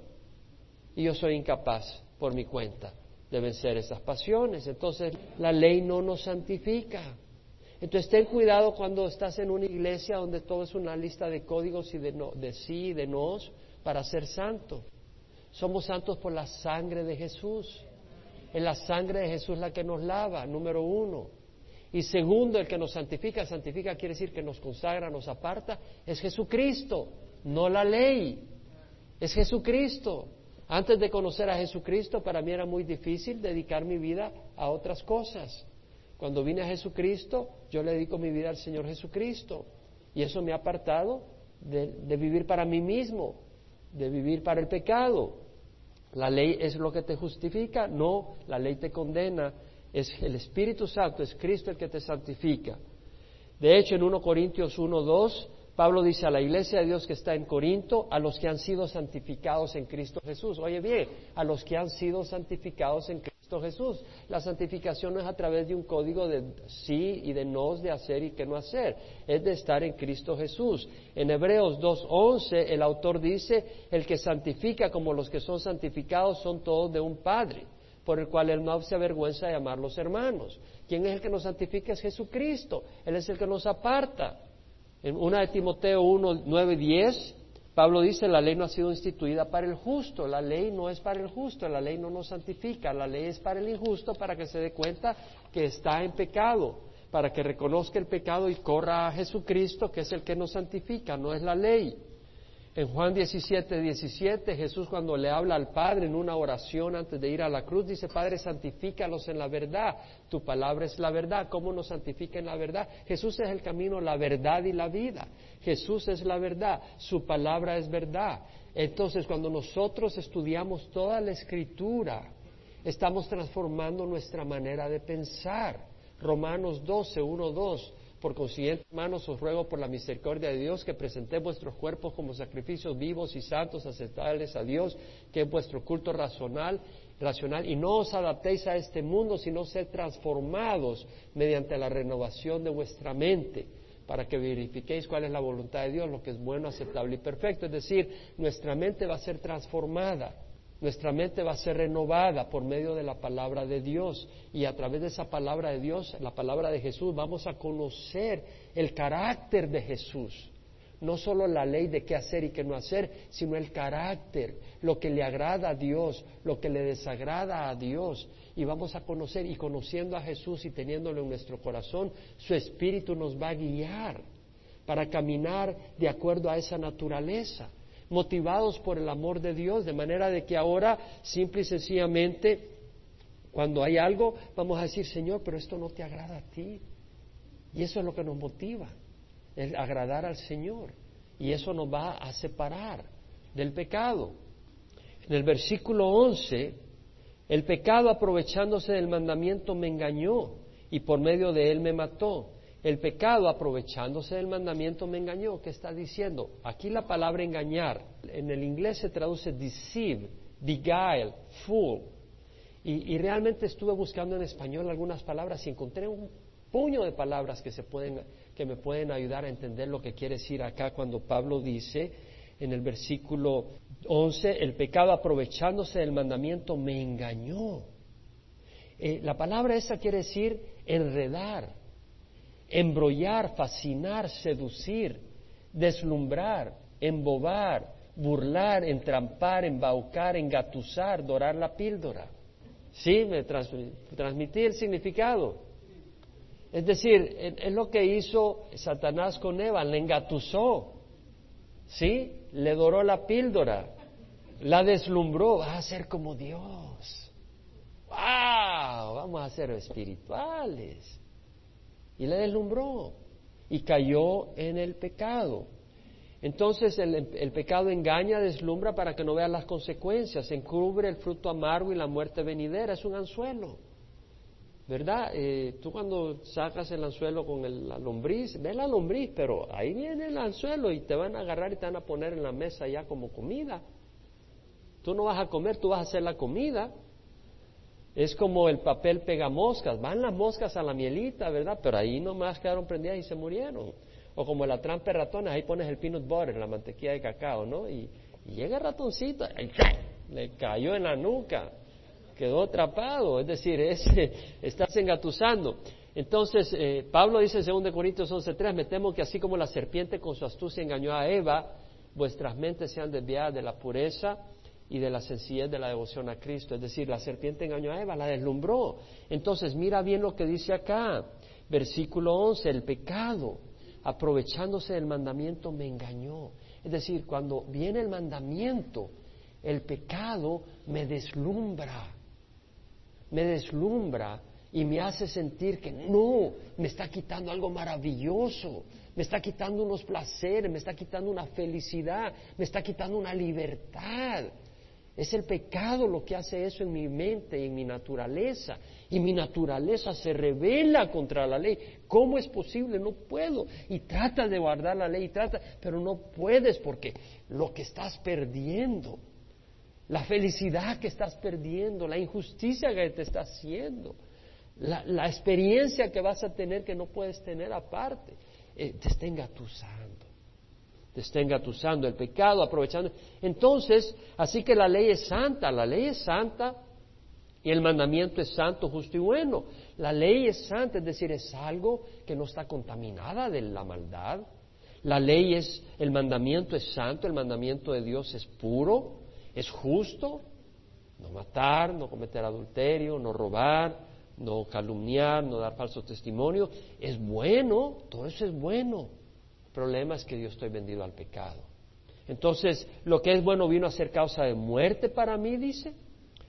Y yo soy incapaz por mi cuenta de vencer esas pasiones. Entonces la ley no nos santifica. Entonces ten cuidado cuando estás en una iglesia donde todo es una lista de códigos y de, no, de sí y de no para ser santo. Somos santos por la sangre de Jesús. Es la sangre de Jesús la que nos lava, número uno. Y segundo, el que nos santifica, santifica quiere decir que nos consagra, nos aparta, es Jesucristo, no la ley. Es Jesucristo. Antes de conocer a Jesucristo, para mí era muy difícil dedicar mi vida a otras cosas. Cuando vine a Jesucristo, yo le dedico mi vida al Señor Jesucristo. Y eso me ha apartado de, vivir para mí mismo, de vivir para el pecado. La ley es lo que te justifica, no, la ley te condena. Es el Espíritu Santo, es Cristo el que te santifica. De hecho, en 1 Corintios 1, 2, Pablo dice a la iglesia de Dios que está en Corinto, a los que han sido santificados en Cristo Jesús. Oye bien, a los que han sido santificados en Cristo Jesús. La santificación no es a través de un código de sí y de no, de hacer y que no hacer. Es de estar en Cristo Jesús. En Hebreos 2.11 el autor dice, el que santifica como los que son santificados son todos de un Padre por el cual Él no se avergüenza de llamarlos hermanos. ¿Quién es el que nos santifica? Es Jesucristo. Él es el que nos aparta. En una de Timoteo 1, 9 y 10, Pablo dice, la ley no ha sido instituida para el justo, la ley no es para el justo, la ley no nos santifica, la ley es para el injusto para que se dé cuenta que está en pecado, para que reconozca el pecado y corra a Jesucristo, que es el que nos santifica, no es la ley. En Juan 17, 17, Jesús cuando le habla al Padre en una oración antes de ir a la cruz, dice, Padre, santifícalos en la verdad. Tu palabra es la verdad. ¿Cómo nos santifica en la verdad? Jesús es el camino, la verdad y la vida. Jesús es la verdad. Su palabra es verdad. Entonces, cuando nosotros estudiamos toda la escritura, estamos transformando nuestra manera de pensar. Romanos 12, 1, 2 por consiguiente, hermanos, os ruego por la misericordia de Dios que presentéis vuestros cuerpos como sacrificios vivos y santos, aceptables a Dios, que es vuestro culto racional, racional, y no os adaptéis a este mundo, sino sed transformados mediante la renovación de vuestra mente, para que verifiquéis cuál es la voluntad de Dios, lo que es bueno, aceptable y perfecto. Es decir, nuestra mente va a ser transformada nuestra mente va a ser renovada por medio de la palabra de Dios y a través de esa palabra de Dios, la palabra de Jesús, vamos a conocer el carácter de Jesús. No solo la ley de qué hacer y qué no hacer, sino el carácter, lo que le agrada a Dios, lo que le desagrada a Dios. Y vamos a conocer, y conociendo a Jesús y teniéndolo en nuestro corazón, su Espíritu nos va a guiar para caminar de acuerdo a esa naturaleza, motivados por el amor de Dios, de manera de que ahora simple y sencillamente, cuando hay algo, vamos a decir, Señor, pero esto no te agrada a ti. Y eso es lo que nos motiva, el agradar al Señor. Y eso nos va a separar del pecado. En el versículo 11, el pecado aprovechándose del mandamiento me engañó y por medio de él me mató. El pecado aprovechándose del mandamiento me engañó. ¿Qué está diciendo? Aquí la palabra engañar, en el inglés se traduce deceive, beguile, fool. Y, realmente estuve buscando en español algunas palabras y encontré un puño de palabras que, se pueden, que me pueden ayudar a entender lo que quiere decir acá cuando Pablo dice en el versículo 11, el pecado aprovechándose del mandamiento me engañó. Eh, la palabra esa quiere decir enredar, embrollar, fascinar, seducir, deslumbrar, embobar, burlar, entrampar, embaucar, engatusar, dorar la píldora. ¿Sí? Transmití el significado. Es decir, es lo que hizo Satanás con Eva, le engatusó, ¿sí? Le doró la píldora, la deslumbró, va a ser como Dios. ¡Wow! Vamos a ser espirituales. Y le deslumbró y cayó en el pecado. Entonces el, pecado engaña, deslumbra para que no vean las consecuencias, encubre el fruto amargo y la muerte venidera, es un anzuelo. ¿verdad? Eh, tú cuando sacas el anzuelo con el, la lombriz, ve la lombriz, pero ahí viene el anzuelo y te van a agarrar y te van a poner en la mesa ya como comida. Tú no vas a comer, tú vas a hacer la comida. Es como el papel pega moscas, van las moscas a la mielita, ¿verdad? Pero ahí nomás quedaron prendidas y se murieron. O como la trampa de ratones, ahí pones el peanut butter, la mantequilla de cacao, ¿no? Y, llega el ratoncito, y le cayó en la nuca quedó atrapado, es decir, estás engatusando. Entonces, eh, Pablo dice en 2 Corintios 11:3, me temo que así como la serpiente con su astucia engañó a Eva, vuestras mentes sean desviadas de la pureza y de la sencillez de la devoción a Cristo. Es decir, la serpiente engañó a Eva, la deslumbró. Entonces, mira bien lo que dice acá, versículo 11, el pecado, aprovechándose del mandamiento, me engañó. Es decir, cuando viene el mandamiento, el pecado me deslumbra me deslumbra y me hace sentir que no, me está quitando algo maravilloso, me está quitando unos placeres, me está quitando una felicidad, me está quitando una libertad. Es el pecado lo que hace eso en mi mente en mi naturaleza. Y mi naturaleza se revela contra la ley. ¿Cómo es posible? No puedo. Y trata de guardar la ley, trata, pero no puedes porque lo que estás perdiendo la felicidad que estás perdiendo, la injusticia que te está haciendo, la, experiencia que vas a tener que no puedes tener aparte, eh, te está engatusando, te está el pecado, aprovechando. Entonces, así que la ley es santa, la ley es santa y el mandamiento es santo, justo y bueno. La ley es santa, es decir, es algo que no está contaminada de la maldad. La ley es, el mandamiento es santo, el mandamiento de Dios es puro, es justo no matar, no cometer adulterio, no robar, no calumniar, no dar falso testimonio. Es bueno, todo eso es bueno. Problema es que yo estoy vendido al pecado. Entonces, lo que es bueno vino a ser causa de muerte para mí, dice.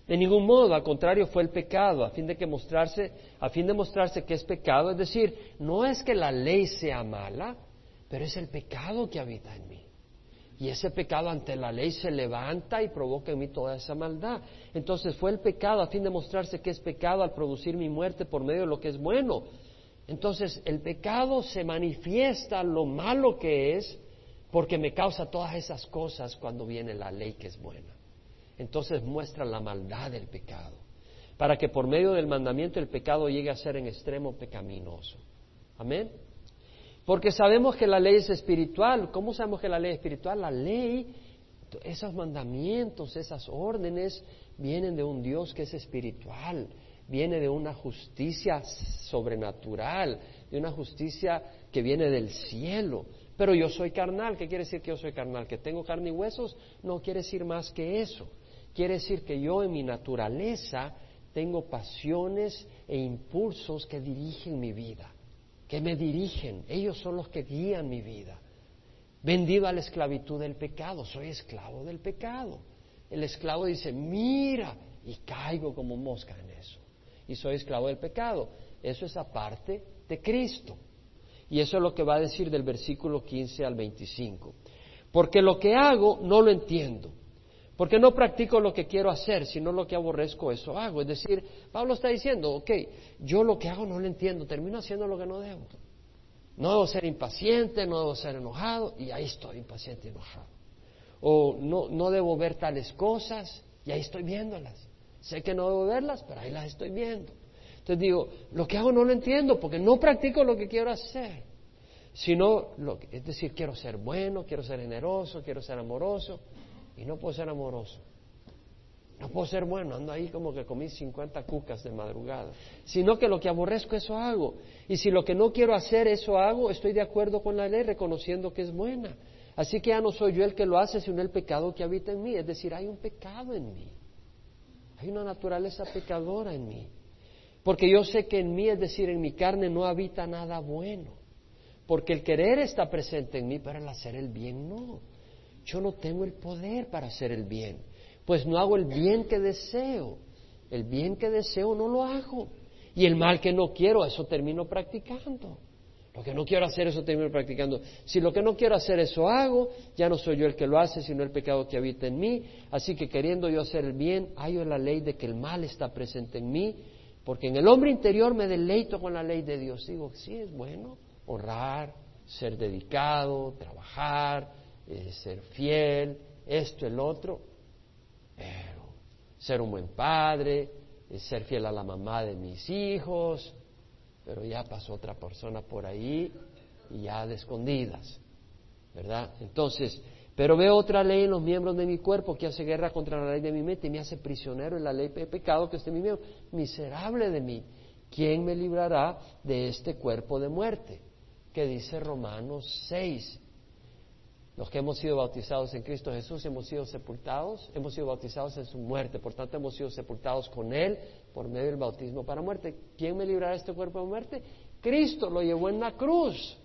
De ningún modo, al contrario, fue el pecado, a fin de que mostrarse, a fin de mostrarse que es pecado, es decir, no es que la ley sea mala, pero es el pecado que habita en mí. Y ese pecado ante la ley se levanta y provoca en mí toda esa maldad. Entonces fue el pecado a fin de mostrarse que es pecado al producir mi muerte por medio de lo que es bueno. Entonces el pecado se manifiesta lo malo que es porque me causa todas esas cosas cuando viene la ley que es buena. Entonces muestra la maldad del pecado. Para que por medio del mandamiento el pecado llegue a ser en extremo pecaminoso. Amén. Porque sabemos que la ley es espiritual. ¿Cómo sabemos que la ley es espiritual? La ley, esos mandamientos, esas órdenes, vienen de un Dios que es espiritual, viene de una justicia sobrenatural, de una justicia que viene del cielo. Pero yo soy carnal, ¿qué quiere decir que yo soy carnal? ¿Que tengo carne y huesos? No quiere decir más que eso. Quiere decir que yo en mi naturaleza tengo pasiones e impulsos que dirigen mi vida. que me dirigen, ellos son los que guían mi vida. Vendido a la esclavitud del pecado, soy esclavo del pecado. El esclavo dice, mira, y caigo como mosca en eso. Y soy esclavo del pecado. Eso es aparte de Cristo. Y eso es lo que va a decir del versículo 15 al 25. Porque lo que hago no lo entiendo. Porque no practico lo que quiero hacer, sino lo que aborrezco, eso hago. Es decir, Pablo está diciendo, ok, yo lo que hago no lo entiendo, termino haciendo lo que no debo. No debo ser impaciente, no debo ser enojado, y ahí estoy impaciente y enojado. O no, no debo ver tales cosas, y ahí estoy viéndolas. Sé que no debo verlas, pero ahí las estoy viendo. Entonces digo, lo que hago no lo entiendo porque no practico lo que quiero hacer. Sino, lo, es decir, quiero ser bueno, quiero ser generoso, quiero ser amoroso, y no puedo ser amoroso. No puedo ser bueno, ando ahí como que comí 50 cucas de madrugada. Sino que lo que aborrezco, eso hago. Y si lo que no quiero hacer, eso hago, estoy de acuerdo con la ley, reconociendo que es buena. Así que ya no soy yo el que lo hace, sino el pecado que habita en mí. Es decir, hay un pecado en mí. Hay una naturaleza pecadora en mí. Porque yo sé que en mí, es decir, en mi carne no habita nada bueno. Porque el querer está presente en mí, pero el hacer el bien no. Yo no tengo el poder para hacer el bien, pues no hago el bien que deseo. El bien que deseo no lo hago. Y el mal que no quiero, eso termino practicando. Lo que no quiero hacer, eso termino practicando. Si lo que no quiero hacer, eso hago, ya no soy yo el que lo hace, sino el pecado que habita en mí. Así que queriendo yo hacer el bien, hallo la ley de que el mal está presente en mí, porque en el hombre interior me deleito con la ley de Dios. Digo, sí, es bueno honrar, ser dedicado, trabajar, eh, ser fiel, esto, el otro, pero ser un buen padre, eh, ser fiel a la mamá de mis hijos, pero ya pasó otra persona por ahí y ya de escondidas, ¿verdad? Entonces, pero veo otra ley en los miembros de mi cuerpo que hace guerra contra la ley de mi mente y me hace prisionero en la ley de pecado que está en mi miembro. Miserable de mí, ¿quién me librará de este cuerpo de muerte? Que dice Romanos 6. Los que hemos sido bautizados en Cristo Jesús hemos sido sepultados, hemos sido bautizados en su muerte, por tanto hemos sido sepultados con Él por medio del bautismo para muerte. ¿Quién me librará este cuerpo de muerte? Cristo lo llevó en la cruz.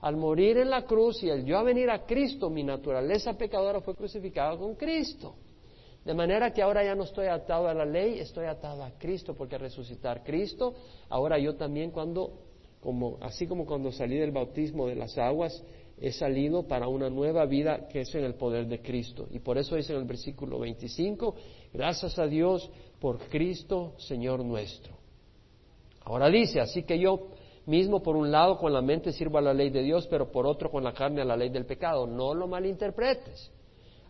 Al morir en la cruz y al yo a venir a Cristo, mi naturaleza pecadora fue crucificada con Cristo. De manera que ahora ya no estoy atado a la ley, estoy atado a Cristo, porque resucitar Cristo, ahora yo también cuando, como, así como cuando salí del bautismo de las aguas, he salido para una nueva vida que es en el poder de Cristo. Y por eso dice en el versículo 25, gracias a Dios por Cristo, Señor nuestro. Ahora dice, así que yo mismo por un lado con la mente sirvo a la ley de Dios, pero por otro con la carne a la ley del pecado. No lo malinterpretes.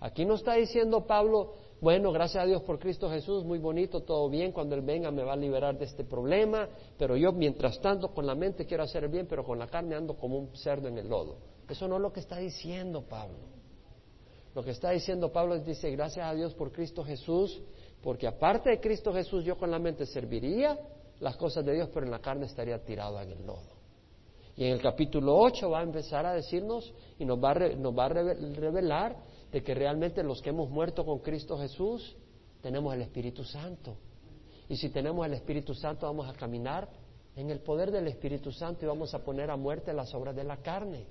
Aquí no está diciendo Pablo, bueno, gracias a Dios por Cristo Jesús, muy bonito, todo bien, cuando Él venga me va a liberar de este problema, pero yo mientras tanto con la mente quiero hacer el bien, pero con la carne ando como un cerdo en el lodo. Eso no es lo que está diciendo Pablo. Lo que está diciendo Pablo es, dice, gracias a Dios por Cristo Jesús, porque aparte de Cristo Jesús yo con la mente serviría las cosas de Dios, pero en la carne estaría tirado en el lodo. Y en el capítulo 8 va a empezar a decirnos y nos va a, nos va a revelar de que realmente los que hemos muerto con Cristo Jesús tenemos el Espíritu Santo. Y si tenemos el Espíritu Santo vamos a caminar en el poder del Espíritu Santo y vamos a poner a muerte las obras de la carne.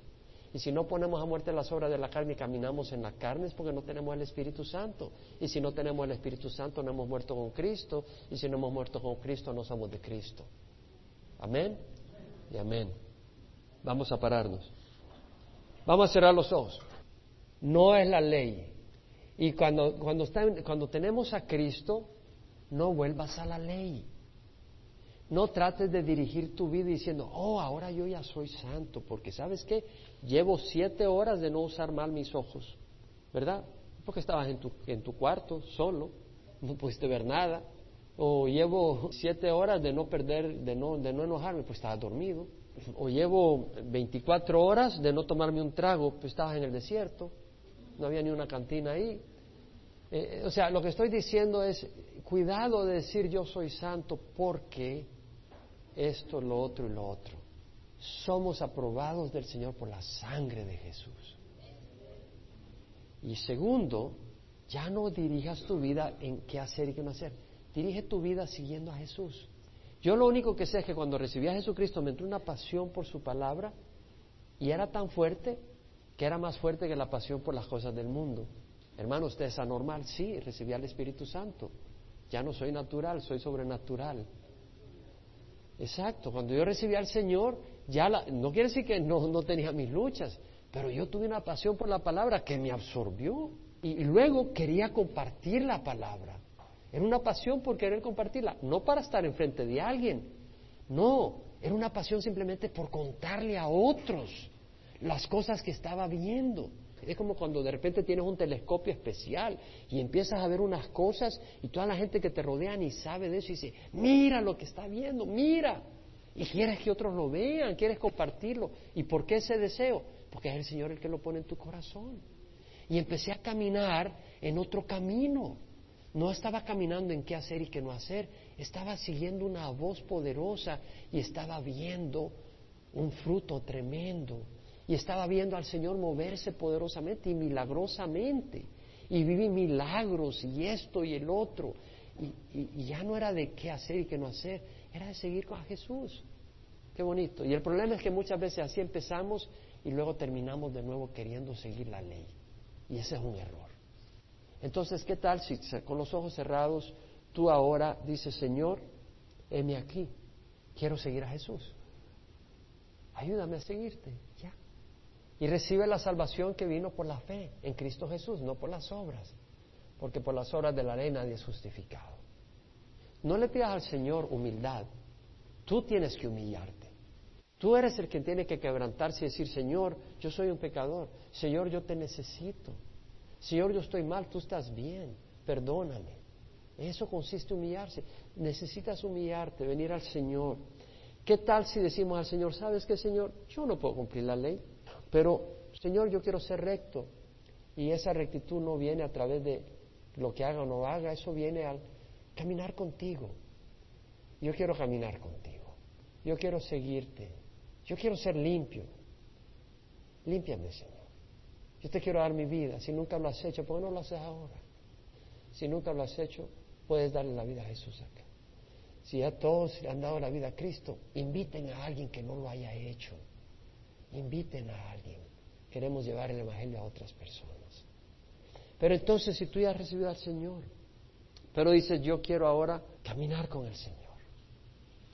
Y si no ponemos a muerte las obras de la carne y caminamos en la carne es porque no tenemos el Espíritu Santo. Y si no tenemos el Espíritu Santo no hemos muerto con Cristo. Y si no hemos muerto con Cristo no somos de Cristo. Amén y amén. Vamos a pararnos. Vamos a cerrar los ojos. No es la ley. Y cuando, cuando, cuando tenemos a Cristo, no vuelvas a la ley. No trates de dirigir tu vida diciendo, oh, ahora yo ya soy santo, porque sabes qué, llevo siete horas de no usar mal mis ojos, ¿verdad? Porque estabas en tu, en tu cuarto solo, no pudiste ver nada. O llevo siete horas de no perder, de no, de no enojarme, pues estaba dormido. O llevo 24 horas de no tomarme un trago, pues estabas en el desierto, no había ni una cantina ahí. Eh, o sea, lo que estoy diciendo es, cuidado de decir yo soy santo porque esto, lo otro y lo otro. Somos aprobados del Señor por la sangre de Jesús. Y segundo, ya no dirijas tu vida en qué hacer y qué no hacer. Dirige tu vida siguiendo a Jesús. Yo lo único que sé es que cuando recibí a Jesucristo me entró una pasión por su palabra y era tan fuerte que era más fuerte que la pasión por las cosas del mundo. Hermano, ¿usted es anormal? Sí, recibí al Espíritu Santo. Ya no soy natural, soy sobrenatural. Exacto, cuando yo recibí al Señor, ya no quiere decir que no, no, tenía mis luchas, pero yo tuve una pasión por la palabra que me absorbió y luego quería compartir la palabra. Era una pasión por querer compartirla, no para estar enfrente de alguien, no, era una pasión simplemente por contarle a otros las cosas que estaba viendo. Es como cuando de repente tienes un telescopio especial y empiezas a ver unas cosas y toda la gente que te rodea ni sabe de eso y dice, mira lo que está viendo, mira. Y quieres que otros lo vean, quieres compartirlo. ¿Y por qué ese deseo? Porque es el Señor el que lo pone en tu corazón. Y empecé a caminar en otro camino. No estaba caminando en qué hacer y qué no hacer. Estaba siguiendo una voz poderosa y estaba viendo un fruto tremendo y estaba viendo al Señor moverse poderosamente y milagrosamente. Y viví milagros y esto y el otro. Y, ya no era de qué hacer y qué no hacer, era de seguir con Jesús. Qué bonito. Y el problema es que muchas veces así empezamos y luego terminamos de nuevo queriendo seguir la ley. Y ese es un error. Entonces, ¿qué tal si con los ojos cerrados tú ahora dices, Señor, heme aquí, quiero seguir a Jesús? Ayúdame a seguirte y recibe la salvación que vino por la fe en Cristo Jesús, no por las obras, porque por las obras de la ley nadie es justificado. No le pidas al Señor humildad, tú tienes que humillarte. Tú eres el que tiene que quebrantarse y decir, Señor, yo soy un pecador, Señor, yo te necesito, Señor, yo estoy mal, tú estás bien, perdóname. Eso consiste en humillarse. Necesitas humillarte, venir al Señor. ¿Qué tal si decimos al Señor, sabes qué, Señor? Yo no puedo cumplir la ley, pero, Señor, yo quiero ser recto. Y esa rectitud no viene a través de lo que haga o no haga, eso viene al caminar contigo. Yo quiero caminar contigo. Yo quiero seguirte. Yo quiero ser limpio. Límpiame, Señor. Yo te quiero dar mi vida. Si nunca lo has hecho, ¿por qué no lo haces ahora? Si nunca lo has hecho, puedes darle la vida a Jesús acá. Si ya todos le han dado la vida a Cristo, inviten a alguien que no lo haya hecho. Inviten a alguien. Queremos llevar el Evangelio a otras personas. Pero entonces, si tú ya has recibido al Señor, pero dices, yo quiero ahora caminar con el Señor,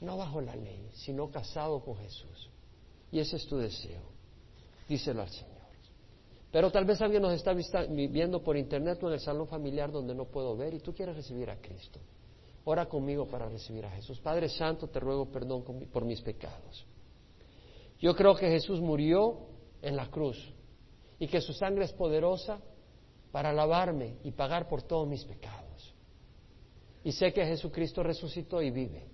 no bajo la ley, sino casado con Jesús. Y ese es tu deseo. Díselo al Señor. Pero tal vez alguien nos está viendo por internet o en el salón familiar donde no puedo ver y tú quieres recibir a Cristo. Ora conmigo para recibir a Jesús. Padre Santo, te ruego perdón por mis pecados. Yo creo que Jesús murió en la cruz y que su sangre es poderosa para lavarme y pagar por todos mis pecados. Y sé que Jesucristo resucitó y vive.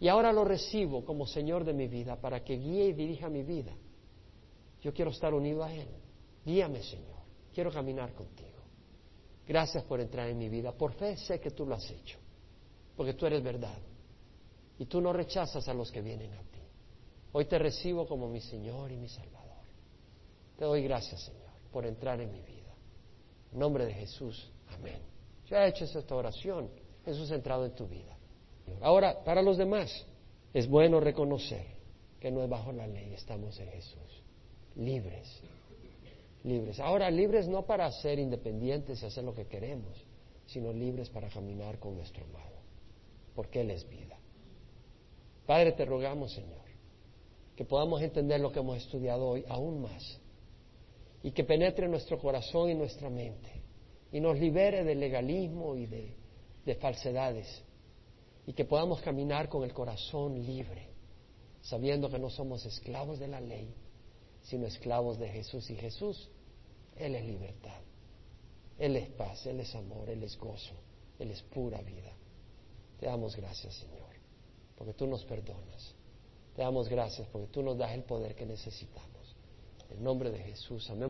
Y ahora lo recibo como Señor de mi vida para que guíe y dirija mi vida. Yo quiero estar unido a Él. Guíame, Señor. Quiero caminar contigo. Gracias por entrar en mi vida. Por fe sé que tú lo has hecho, porque tú eres verdad. Y tú no rechazas a los que vienen a ti. Hoy te recibo como mi Señor y mi Salvador. Te doy gracias, Señor, por entrar en mi vida. En nombre de Jesús, amén. Ya he hecho esta oración. Jesús ha entrado en tu vida. Ahora, para los demás, es bueno reconocer que no es bajo la ley, estamos en Jesús. Libres. Libres. Ahora, libres no para ser independientes y hacer lo que queremos, sino libres para caminar con nuestro amado, porque Él es vida. Padre, te rogamos, Señor que podamos entender lo que hemos estudiado hoy aún más y que penetre en nuestro corazón y nuestra mente y nos libere del legalismo y de, de falsedades y que podamos caminar con el corazón libre, sabiendo que no somos esclavos de la ley, sino esclavos de Jesús. Y Jesús, Él es libertad, Él es paz, Él es amor, Él es gozo, Él es pura vida. Te damos gracias, Señor, porque tú nos perdonas. Te damos gracias porque tú nos das el poder que necesitamos. En nombre de Jesús, amén.